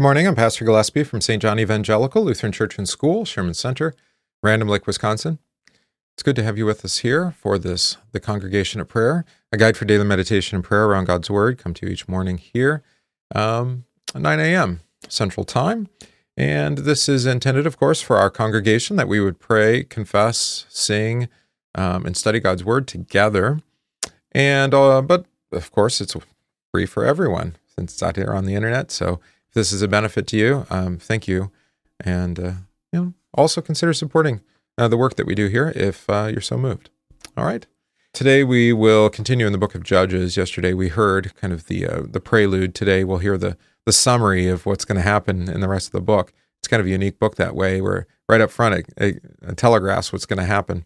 Good morning. I'm Pastor Gillespie from St. John Evangelical Lutheran Church and School, Sherman Center, Random Lake, Wisconsin. It's good to have you with us here for this, the Congregation of Prayer, a guide for daily meditation and prayer around God's Word. Come to you each morning here, um, 9 a.m. Central Time. And this is intended, of course, for our congregation that we would pray, confess, sing, um, and study God's Word together. And, uh, but of course, it's free for everyone since it's out here on the internet. So if this is a benefit to you, um, thank you. And, uh, you know, also consider supporting uh, the work that we do here if uh, you're so moved. All right. Today we will continue in the book of Judges. Yesterday we heard kind of the uh, the prelude. Today we'll hear the the summary of what's going to happen in the rest of the book. It's kind of a unique book that way, where right up front it, it, it telegraphs what's going to happen,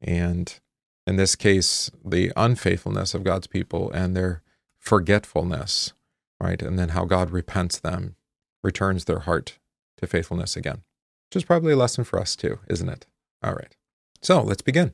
and in this case, the unfaithfulness of God's people and their forgetfulness, right? And then how God repents them, returns their heart to faithfulness again, which is probably a lesson for us too, isn't it? All right. So let's begin.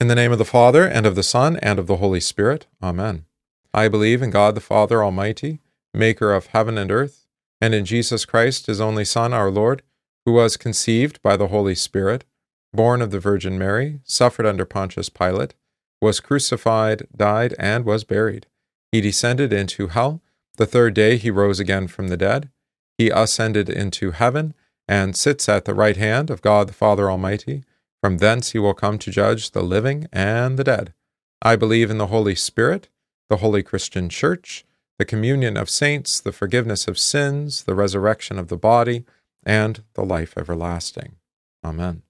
In the name of the Father, and of the Son, and of the Holy Spirit. Amen. I believe in God the Father Almighty, maker of heaven and earth, and in Jesus Christ, his only Son, our Lord, who was conceived by the Holy Spirit, born of the Virgin Mary, suffered under Pontius Pilate, was crucified, died, and was buried he descended into hell. The third day he rose again from the dead. He ascended into heaven and sits at the right hand of God the Father Almighty. From thence he will come to judge the living and the dead. I believe in the Holy Spirit, the holy Christian Church, the communion of saints, the forgiveness of sins, the resurrection of the body, and the life everlasting. Amen.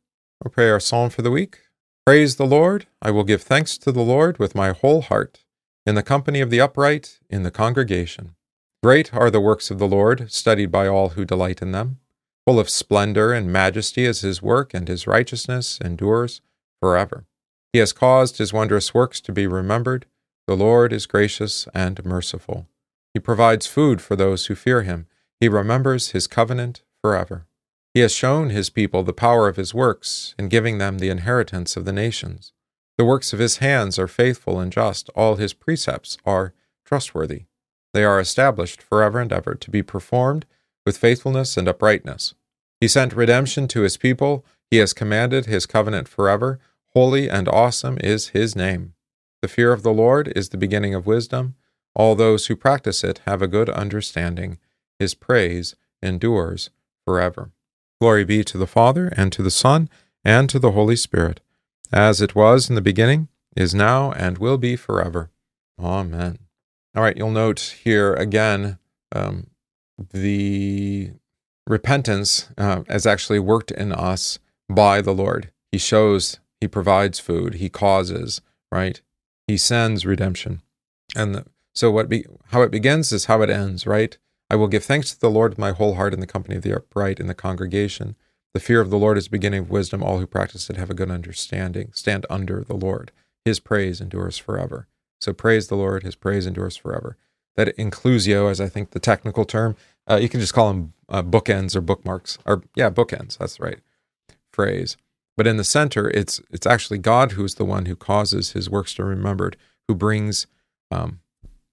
We'll pray our psalm for the week. Praise the Lord. I will give thanks to the Lord with my whole heart in the company of the upright, in the congregation. Great are the works of the Lord, studied by all who delight in them. Full of splendor and majesty is his work, and his righteousness endures forever. He has caused his wondrous works to be remembered. The Lord is gracious and merciful. He provides food for those who fear him. He remembers his covenant forever. He has shown his people the power of his works in giving them the inheritance of the nations. The works of his hands are faithful and just. All his precepts are trustworthy. They are established forever and ever to be performed with faithfulness and uprightness. He sent redemption to his people. He has commanded his covenant forever. Holy and awesome is his name. The fear of the Lord is the beginning of wisdom. All those who practice it have a good understanding. His praise endures forever. Glory be to the Father, and to the Son, and to the Holy Spirit as it was in the beginning, is now, and will be forever. Amen. All right, you'll note here again um, the repentance uh, is actually worked in us by the Lord. He shows, He provides food, He causes, right? He sends redemption. And the, so, what be, how it begins is how it ends, right? I will give thanks to the Lord with my whole heart in the company of the upright in the congregation. The fear of the Lord is the beginning of wisdom. All who practice it have a good understanding. Stand under the Lord. His praise endures forever. So praise the Lord. His praise endures forever. That inclusio, as I think the technical term, uh, you can just call them uh, bookends or bookmarks, or yeah, bookends. That's right phrase. But in the center, it's it's actually God who's the one who causes His works to be remembered, who brings um,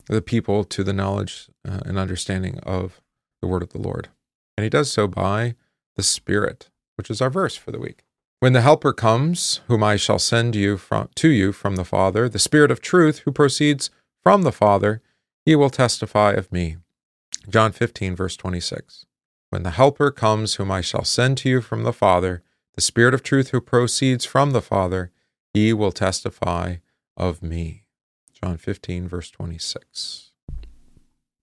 the people to the knowledge uh, and understanding of the word of the Lord, and He does so by the Spirit which is our verse for the week. When the Helper comes, whom I shall send you from, to you from the Father, the Spirit of truth, who proceeds from the Father, he will testify of me. John 15, verse 26. When the Helper comes, whom I shall send to you from the Father, the Spirit of truth, who proceeds from the Father, he will testify of me. John 15, verse 26.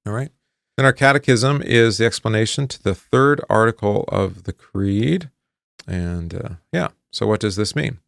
All right. Then our catechism is the explanation to the third article of the Creed. And uh, yeah, so what does this mean?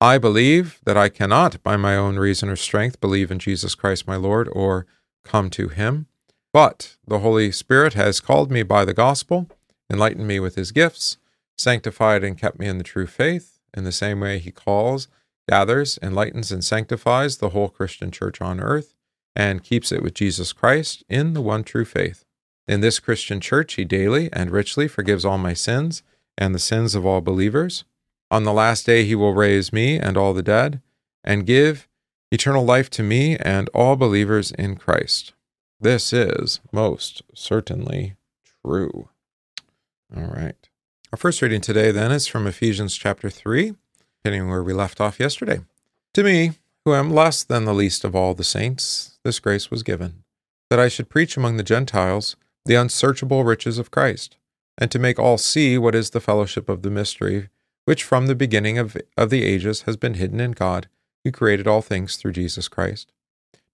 I believe that I cannot, by my own reason or strength, believe in Jesus Christ my Lord or come to him. But the Holy Spirit has called me by the gospel, enlightened me with his gifts, sanctified and kept me in the true faith. In the same way, he calls, gathers, enlightens, and sanctifies the whole Christian church on earth, and keeps it with Jesus Christ in the one true faith. In this Christian church, he daily and richly forgives all my sins and the sins of all believers. On the last day he will raise me and all the dead, and give eternal life to me and all believers in Christ. This is most certainly true. All right. Our first reading today then is from Ephesians chapter 3, continuing where we left off yesterday. To me, who am less than the least of all the saints, this grace was given, that I should preach among the Gentiles the unsearchable riches of Christ, and to make all see what is the fellowship of the mystery, which from the beginning of, of the ages has been hidden in God, who created all things through Jesus Christ,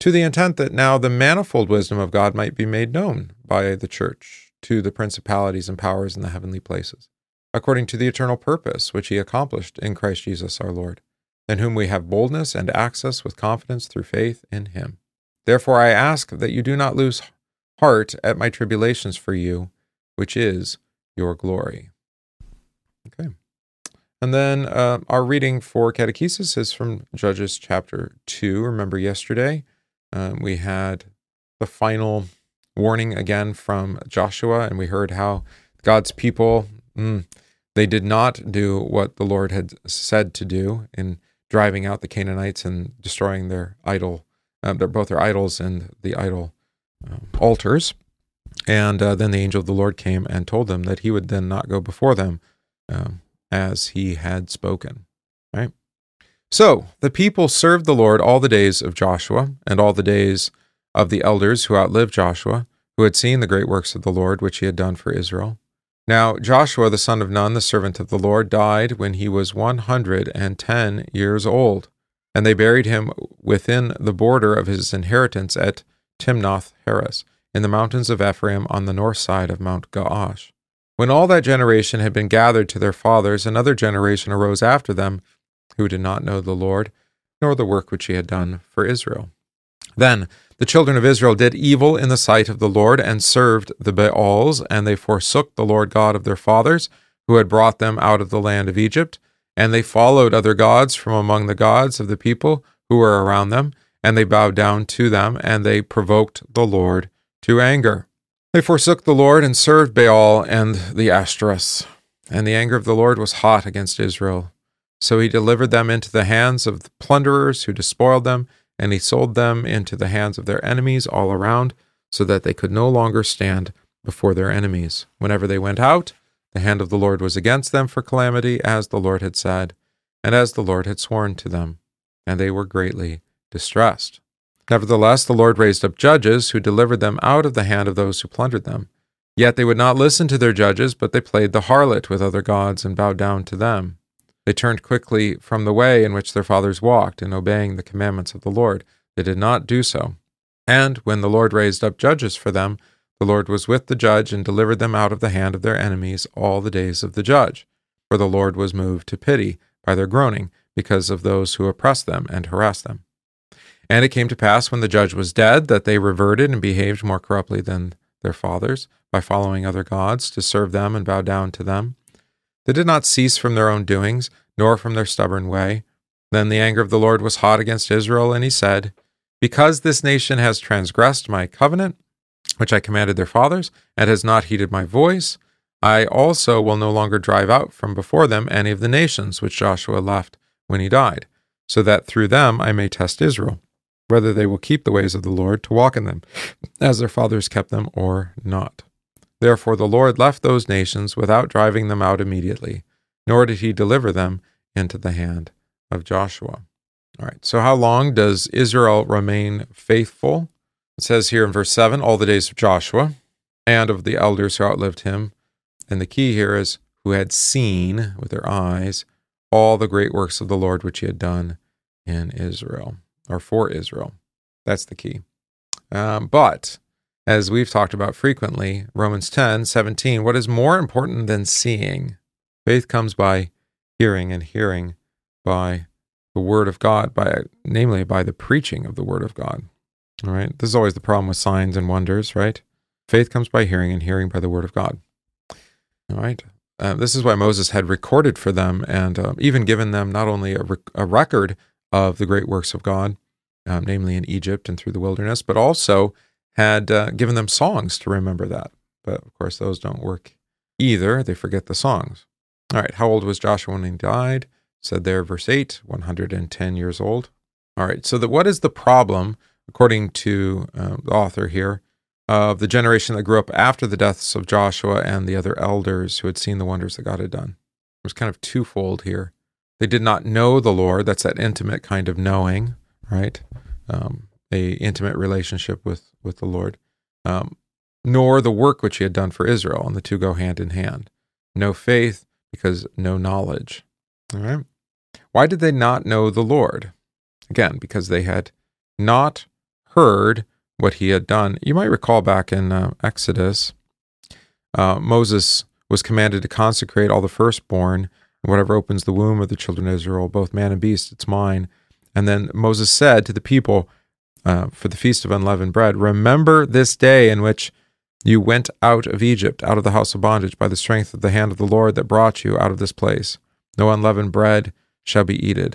to the intent that now the manifold wisdom of God might be made known by the church to the principalities and powers in the heavenly places, according to the eternal purpose which he accomplished in Christ Jesus our Lord, in whom we have boldness and access with confidence through faith in him. Therefore I ask that you do not lose heart at my tribulations for you, which is your glory. Okay. And then uh, our reading for catechesis is from Judges chapter 2. Remember yesterday um, we had the final warning again from Joshua, and we heard how God's people, mm, they did not do what the Lord had said to do in driving out the Canaanites and destroying their idol, uh, their, both their idols and the idol um, altars. And uh, then the angel of the Lord came and told them that he would then not go before them um, as he had spoken. Right? So the people served the Lord all the days of Joshua and all the days of the elders who outlived Joshua, who had seen the great works of the Lord which he had done for Israel. Now Joshua the son of Nun, the servant of the Lord, died when he was one hundred and ten years old, and they buried him within the border of his inheritance at Timnath Heres, in the mountains of Ephraim on the north side of Mount Gaash. When all that generation had been gathered to their fathers, another generation arose after them, who did not know the Lord, nor the work which he had done for Israel. Then the children of Israel did evil in the sight of the Lord, and served the Baals, and they forsook the Lord God of their fathers, who had brought them out of the land of Egypt. And they followed other gods from among the gods of the people who were around them, and they bowed down to them, and they provoked the Lord to anger. They forsook the Lord and served Baal and the Ashtoreths. And the anger of the Lord was hot against Israel. So he delivered them into the hands of the plunderers who despoiled them, and he sold them into the hands of their enemies all around, so that they could no longer stand before their enemies. Whenever they went out, the hand of the Lord was against them for calamity, as the Lord had said, and as the Lord had sworn to them, and they were greatly distressed. Nevertheless, the Lord raised up judges who delivered them out of the hand of those who plundered them. Yet they would not listen to their judges, but they played the harlot with other gods and bowed down to them. They turned quickly from the way in which their fathers walked in obeying the commandments of the Lord. They did not do so. And when the Lord raised up judges for them, the Lord was with the judge and delivered them out of the hand of their enemies all the days of the judge. For the Lord was moved to pity by their groaning because of those who oppressed them and harassed them. And it came to pass when the judge was dead that they reverted and behaved more corruptly than their fathers by following other gods to serve them and bow down to them. They did not cease from their own doings, nor from their stubborn way. Then the anger of the Lord was hot against Israel, and he said, Because this nation has transgressed my covenant, which I commanded their fathers, and has not heeded my voice, I also will no longer drive out from before them any of the nations which Joshua left when he died, so that through them I may test Israel, whether they will keep the ways of the Lord to walk in them, as their fathers kept them or not. Therefore the Lord left those nations without driving them out immediately, nor did he deliver them into the hand of Joshua. All right, so how long does Israel remain faithful? It says here in verse 7 all the days of Joshua and of the elders who outlived him. And the key here is who had seen with their eyes all the great works of the Lord which he had done in Israel or for Israel. That's the key. Um, but as we've talked about frequently, Romans 10 17, what is more important than seeing? Faith comes by hearing, and hearing by the word of God, by namely by the preaching of the word of God. All right. This is always the problem with signs and wonders, right? Faith comes by hearing, and hearing by the word of God. All right. Uh, this is why Moses had recorded for them and uh, even given them not only a, rec- a, record of the great works of God, um, namely in Egypt and through the wilderness, but also had uh, given them songs to remember that. But of course, those don't work either. They forget the songs. All right, how old was Joshua when he died? Said there, verse 8, 110 years old. All right, so that what is the problem, according to uh, the author here, of the generation that grew up after the deaths of Joshua and the other elders who had seen the wonders that God had done. It was kind of twofold here. They did not know the Lord. That's that intimate kind of knowing, right? Um, a intimate relationship with with the Lord, um, nor the work which He had done for Israel, and the two go hand in hand. No faith because no knowledge. All right. Why did they not know the Lord? Again, because they had not heard what he had done. You might recall back in uh, Exodus, uh, Moses was commanded to consecrate all the firstborn, whatever opens the womb of the children of Israel, both man and beast, it's mine. And then Moses said to the people uh, for the feast of unleavened bread, Remember this day in which you went out of Egypt, out of the house of bondage, by the strength of the hand of the Lord that brought you out of this place. No unleavened bread shall be eaten.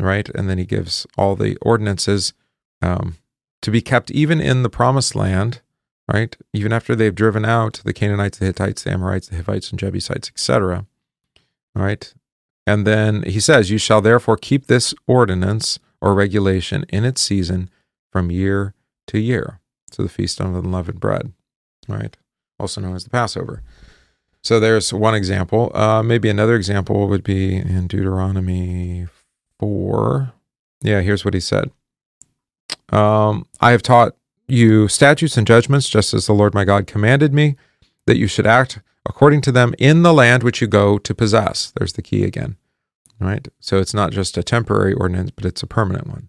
Right? And then he gives all the ordinances um, to be kept even in the promised land, right? Even after they've driven out the Canaanites, the Hittites, the Amorites, the Hivites, and Jebusites, etc. Right? And then he says, You shall therefore keep this ordinance or regulation in its season from year to year. So the feast of unleavened bread, right? Also known as the Passover. So there's one example. Uh, maybe another example would be in Deuteronomy 4. Yeah, here's what he said um, I have taught you statutes and judgments, just as the Lord my God commanded me, that you should act according to them in the land which you go to possess. There's the key again, right? So it's not just a temporary ordinance, but it's a permanent one.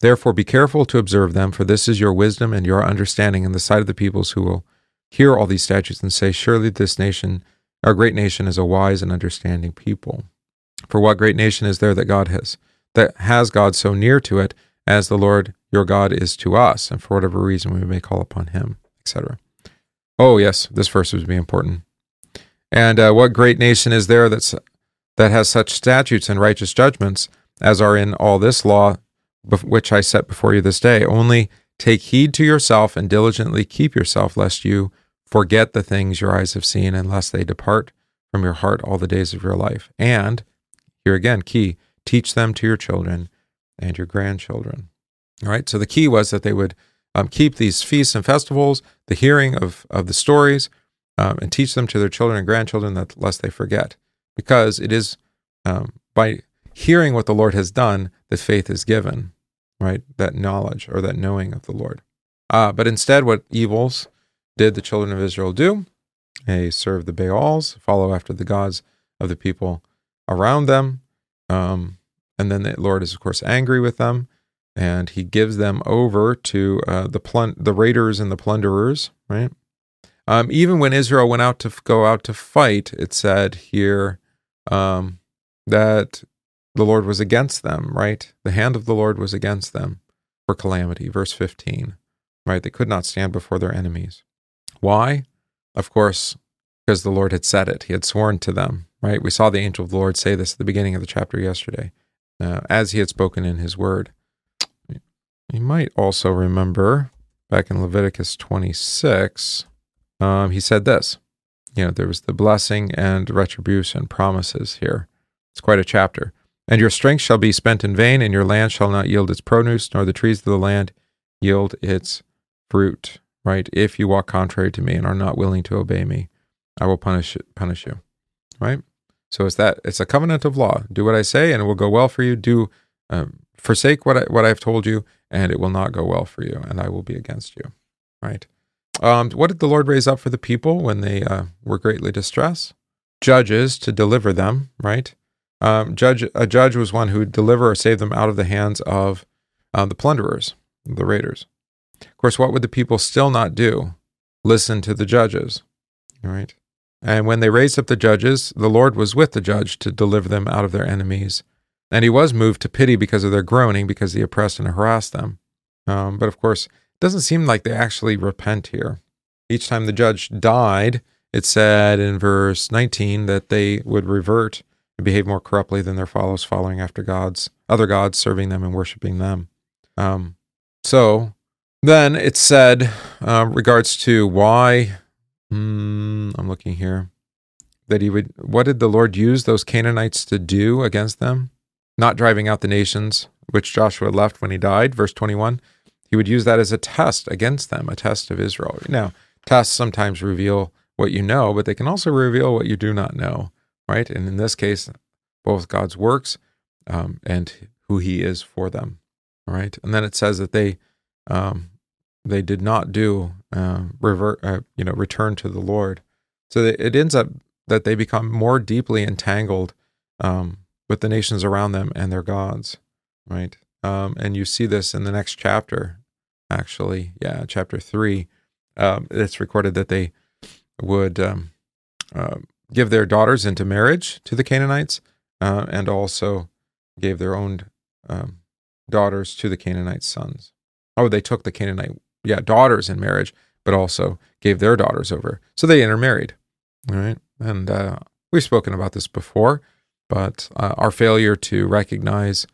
Therefore, be careful to observe them, for this is your wisdom and your understanding in the sight of the peoples who will hear all these statutes and say, Surely this nation, our great nation, is a wise and understanding people. For what great nation is there that God has, that has God so near to it as the Lord your God is to us, and for whatever reason we may call upon him, etc. Oh, yes, this verse would be important. And uh, what great nation is there that's, that has such statutes and righteous judgments as are in all this law which I set before you this day? Only take heed to yourself and diligently keep yourself, lest you forget the things your eyes have seen, and lest they depart from your heart all the days of your life. And, here again, key, teach them to your children and your grandchildren. All right. So the key was that they would um, keep these feasts and festivals, the hearing of, of the stories, um, and teach them to their children and grandchildren that lest they forget. Because it is um, by hearing what the Lord has done that faith is given, right? That knowledge or that knowing of the Lord. Uh, but instead, what evils did the children of Israel do? They serve the Baals, follow after the gods of the people around them. Um, and then the Lord is, of course, angry with them and he gives them over to uh, the plun- the raiders and the plunderers. Right. Um, even when Israel went out to go out to fight, it said here um, that the Lord was against them. Right, the hand of the Lord was against them for calamity. Verse fifteen. Right, they could not stand before their enemies. Why? Of course, because the Lord had said it. He had sworn to them. Right. We saw the angel of the Lord say this at the beginning of the chapter yesterday, uh, as he had spoken in his word. You might also remember back in Leviticus 26, um, he said this. You know, there was the blessing and retribution promises here. It's quite a chapter. And your strength shall be spent in vain, and your land shall not yield its produce, nor the trees of the land yield its fruit. Right? If you walk contrary to me and are not willing to obey me, I will punish punish you. Right? So it's that it's a covenant of law. Do what I say, and it will go well for you. Do um, forsake what I, what I've told you, and it will not go well for you, and I will be against you. Right? Um, what did the Lord raise up for the people when they uh, were greatly distressed? Judges to deliver them. Right? Um, judge a judge was one who would deliver or save them out of the hands of uh, the plunderers, the raiders. Of course, what would the people still not do? Listen to the judges. Right? And when they raised up the judges, the Lord was with the judge to deliver them out of their enemies and he was moved to pity because of their groaning, because he oppressed and harassed them. Um, but of course, doesn't seem like they actually repent here. Each time the judge died, it said in verse 19 that they would revert and behave more corruptly than their followers, following after gods, other gods, serving them and worshiping them. Um, so then it said, uh, regards to why, mm, I'm looking here, that he would, what did the Lord use those Canaanites to do against them? not driving out the nations which Joshua left when he died. Verse 21 he would use that as a test against them, a test of Israel. Now, tests sometimes reveal what you know, but they can also reveal what you do not know, right? And in this case, both God's works um, and who He is for them, right? And then it says that they um, they did not do uh, revert, uh, you know, return to the Lord. So it ends up that they become more deeply entangled um, with the nations around them and their gods, right? Um, and you see this in the next chapter, actually. Yeah, chapter three. Um, it's recorded that they would um, uh, give their daughters into marriage to the Canaanites uh, and also gave their own um, daughters to the Canaanite sons. Oh, they took the Canaanite, yeah, daughters in marriage, but also gave their daughters over. So they intermarried. All right. And uh, we've spoken about this before, but uh, our failure to recognize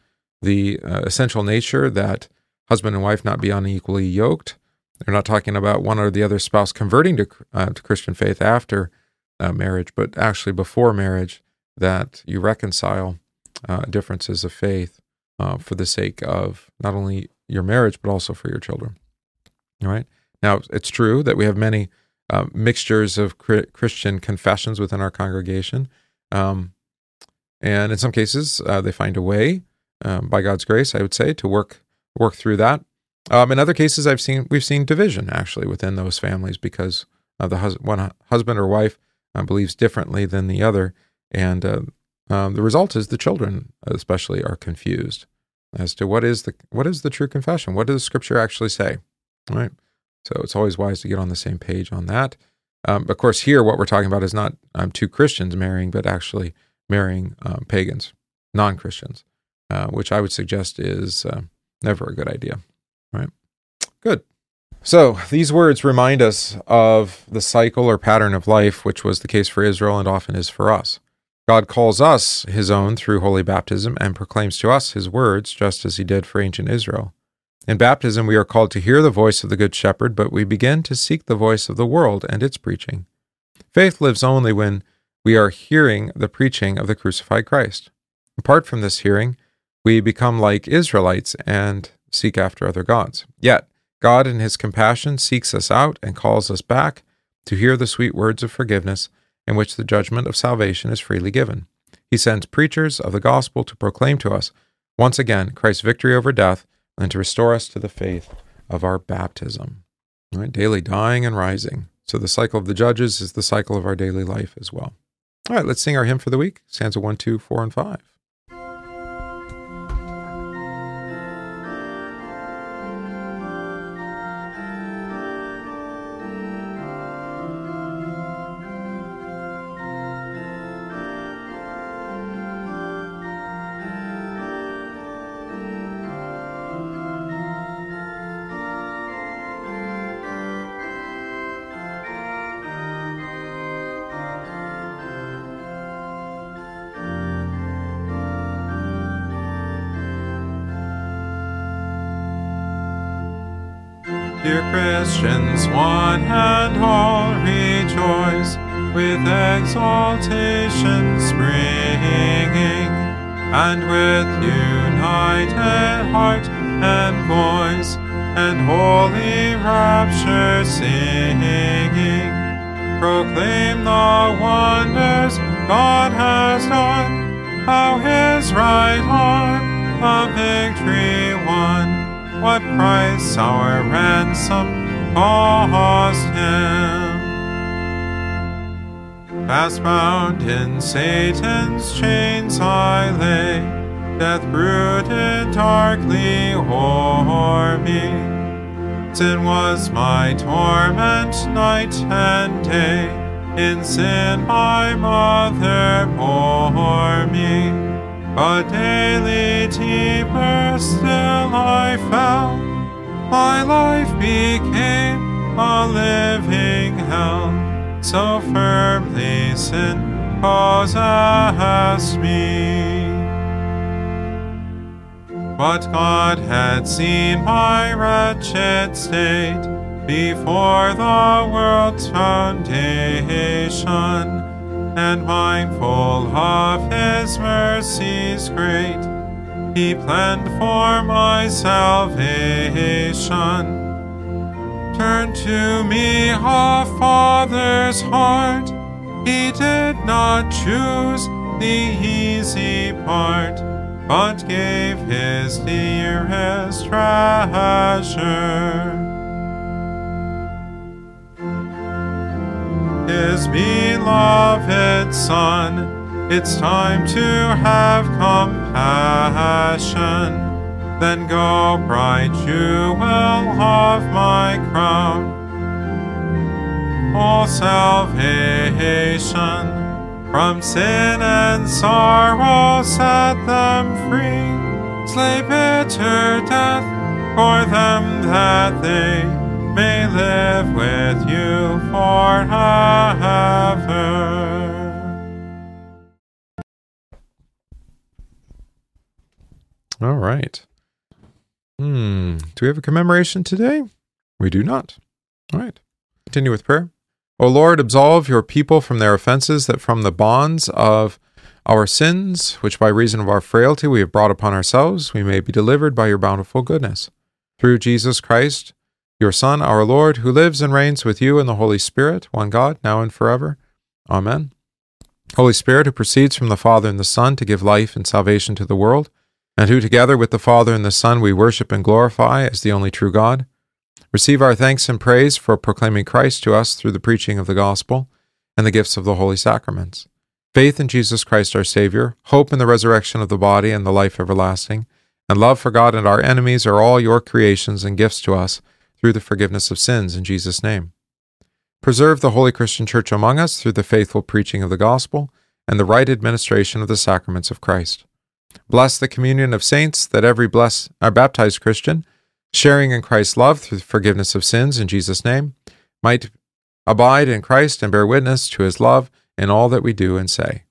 the uh, essential nature that husband and wife not be unequally yoked. They're not talking about one or the other spouse converting to, uh, to Christian faith after uh, marriage, but actually before marriage, that you reconcile uh, differences of faith uh, for the sake of not only your marriage, but also for your children. All right. Now, it's true that we have many uh, mixtures of Christian confessions within our congregation. Um, and in some cases, uh, they find a way, um, by God's grace, I would say, to work work through that. Um, in other cases, I've seen we've seen division actually within those families because uh, the hus- one husband or wife uh, believes differently than the other, and uh, um, the result is the children, especially, are confused as to what is the what is the true confession. What does Scripture actually say? Right. So it's always wise to get on the same page on that. Um, of course, here what we're talking about is not um, two Christians marrying, but actually marrying um, pagans, non Christians, uh, which I would suggest is uh, never a good idea. Right? Good. So these words remind us of the cycle or pattern of life, which was the case for Israel and often is for us. God calls us his own through holy baptism and proclaims to us his words, just as he did for ancient Israel. In baptism, we are called to hear the voice of the Good Shepherd, but we begin to seek the voice of the world and its preaching. Faith lives only when we are hearing the preaching of the crucified Christ. Apart from this hearing, we become like Israelites and seek after other gods. Yet, God in his compassion seeks us out and calls us back to hear the sweet words of forgiveness in which the judgment of salvation is freely given. He sends preachers of the gospel to proclaim to us, once again, Christ's victory over death and to restore us to the faith of our baptism. Right? Daily dying and rising. So the cycle of the judges is the cycle of our daily life as well. All right, let's sing our hymn for the week, stanza 1, 2, 4, and 5. And with united heart and voice, and holy rapture singing, proclaim the wonders God has done, how His right arm a victory won what price our ransom cost him. Fast bound in Satan's chains I lay, death brooded darkly o'er me. Sin was my torment night and day, in sin my mother bore me. But daily deeper still I fell, my life became a living hell, so firmly sin possessed me. But God had seen my wretched state before the world's foundation and mindful of his mercies great, he planned for my salvation. Turn to me a father's heart. He did not choose the easy part, but gave his dearest treasure. His beloved Son it's time to have compassion. Then go, bright jewel of my crown. All salvation from sin and sorrow set them free. Slay bitter death for them that they may live with you forever. All right. Hmm. Do we have a commemoration today? We do not. All right. Continue with prayer. O Lord, absolve your people from their offenses, that from the bonds of our sins, which by reason of our frailty we have brought upon ourselves, we may be delivered by your bountiful goodness. Through Jesus Christ, your Son, our Lord, who lives and reigns with you in the Holy Spirit, one God, now and forever. Amen. Holy Spirit, who proceeds from the Father and the Son to give life and salvation to the world, and who together with the Father and the Son we worship and glorify as the only true God. Receive our thanks and praise for proclaiming Christ to us through the preaching of the gospel and the gifts of the holy sacraments. Faith in Jesus Christ our Savior, hope in the resurrection of the body and the life everlasting, and love for God and our enemies are all your creations and gifts to us through the forgiveness of sins in Jesus' name. Preserve the holy Christian Church among us through the faithful preaching of the gospel and the right administration of the sacraments of Christ. Bless the communion of saints, that every bless our baptized Christian, sharing in Christ's love through forgiveness of sins in Jesus' name, might abide in Christ and bear witness to his love in all that we do and say.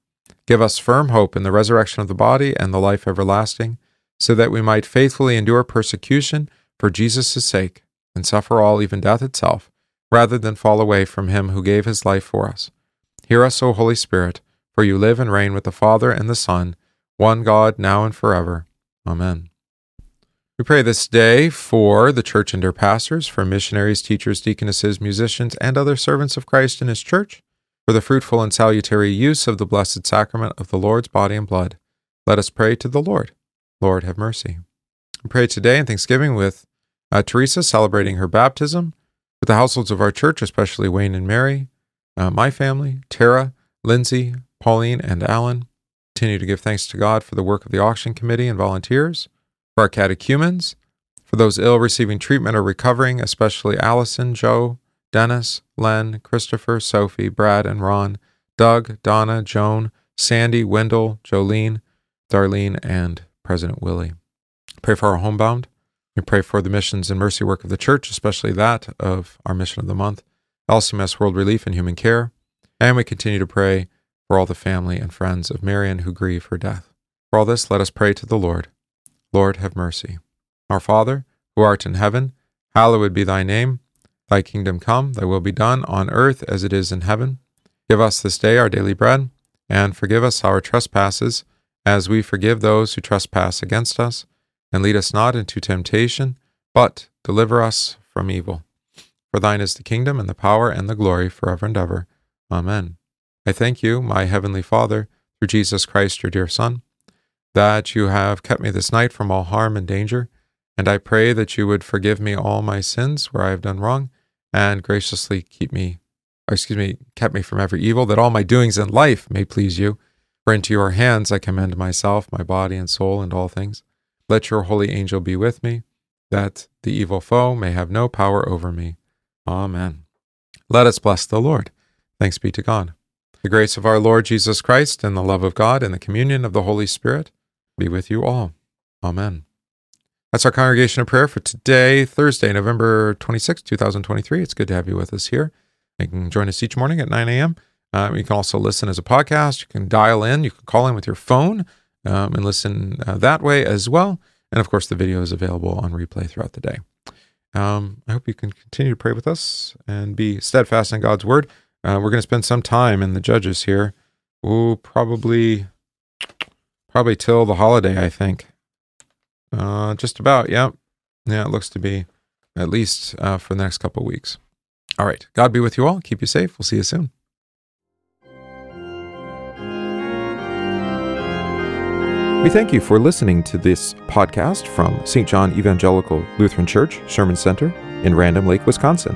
Give us firm hope in the resurrection of the body and the life everlasting, so that we might faithfully endure persecution for Jesus' sake and suffer all, even death itself, rather than fall away from him who gave his life for us. Hear us, O Holy Spirit, for you live and reign with the Father and the Son one God, now and forever. Amen. We pray this day for the church and her pastors, for missionaries, teachers, deaconesses, musicians, and other servants of Christ in his church, for the fruitful and salutary use of the blessed sacrament of the Lord's body and blood. Let us pray to the Lord. Lord, have mercy. We pray today in Thanksgiving with uh, Teresa celebrating her baptism, with the households of our church, especially Wayne and Mary, uh, my family, Tara, Lindsay, Pauline, and Alan continue to give thanks to God for the work of the auction committee and volunteers, for our catechumens, for those ill receiving treatment or recovering, especially Allison, Joe, Dennis, Len, Christopher, Sophie, Brad, and Ron, Doug, Donna, Joan, Sandy, Wendell, Jolene, Darlene, and President Willie. Pray for our homebound. We pray for the missions and mercy work of the church, especially that of our mission of the month, LCMS World Relief and Human Care. And we continue to pray for all the family and friends of Marian who grieve her death. For all this, let us pray to the Lord. Lord, have mercy. Our Father, who art in heaven, hallowed be thy name. Thy kingdom come, thy will be done, on earth as it is in heaven. Give us this day our daily bread, and forgive us our trespasses, as we forgive those who trespass against us. And lead us not into temptation, but deliver us from evil. For thine is the kingdom, and the power, and the glory, forever and ever. Amen. I thank you, my heavenly Father, through Jesus Christ, your dear Son, that you have kept me this night from all harm and danger, and I pray that you would forgive me all my sins where I have done wrong, and graciously keep me, excuse me, kept me from every evil, that all my doings in life may please you. For into your hands I commend myself, my body and soul, and all things. Let your holy angel be with me, that the evil foe may have no power over me. Amen. Let us bless the Lord. Thanks be to God. The grace of our Lord Jesus Christ and the love of God and the communion of the Holy Spirit be with you all. Amen. That's our congregation of prayer for today, Thursday, November 26, 2023. It's good to have you with us here. You can join us each morning at 9 a.m. Um, you can also listen as a podcast. You can dial in. You can call in with your phone um, and listen uh, that way as well. And of course, the video is available on replay throughout the day. Um, I hope you can continue to pray with us and be steadfast in God's word. Uh, we're going to spend some time in the judges here. Ooh, probably, probably till the holiday, I think. Uh, just about, yeah. Yeah, it looks to be at least uh, for the next couple of weeks. All right. God be with you all. Keep you safe. We'll see you soon. We thank you for listening to this podcast from St. John Evangelical Lutheran Church, Sherman Center in Random Lake, Wisconsin.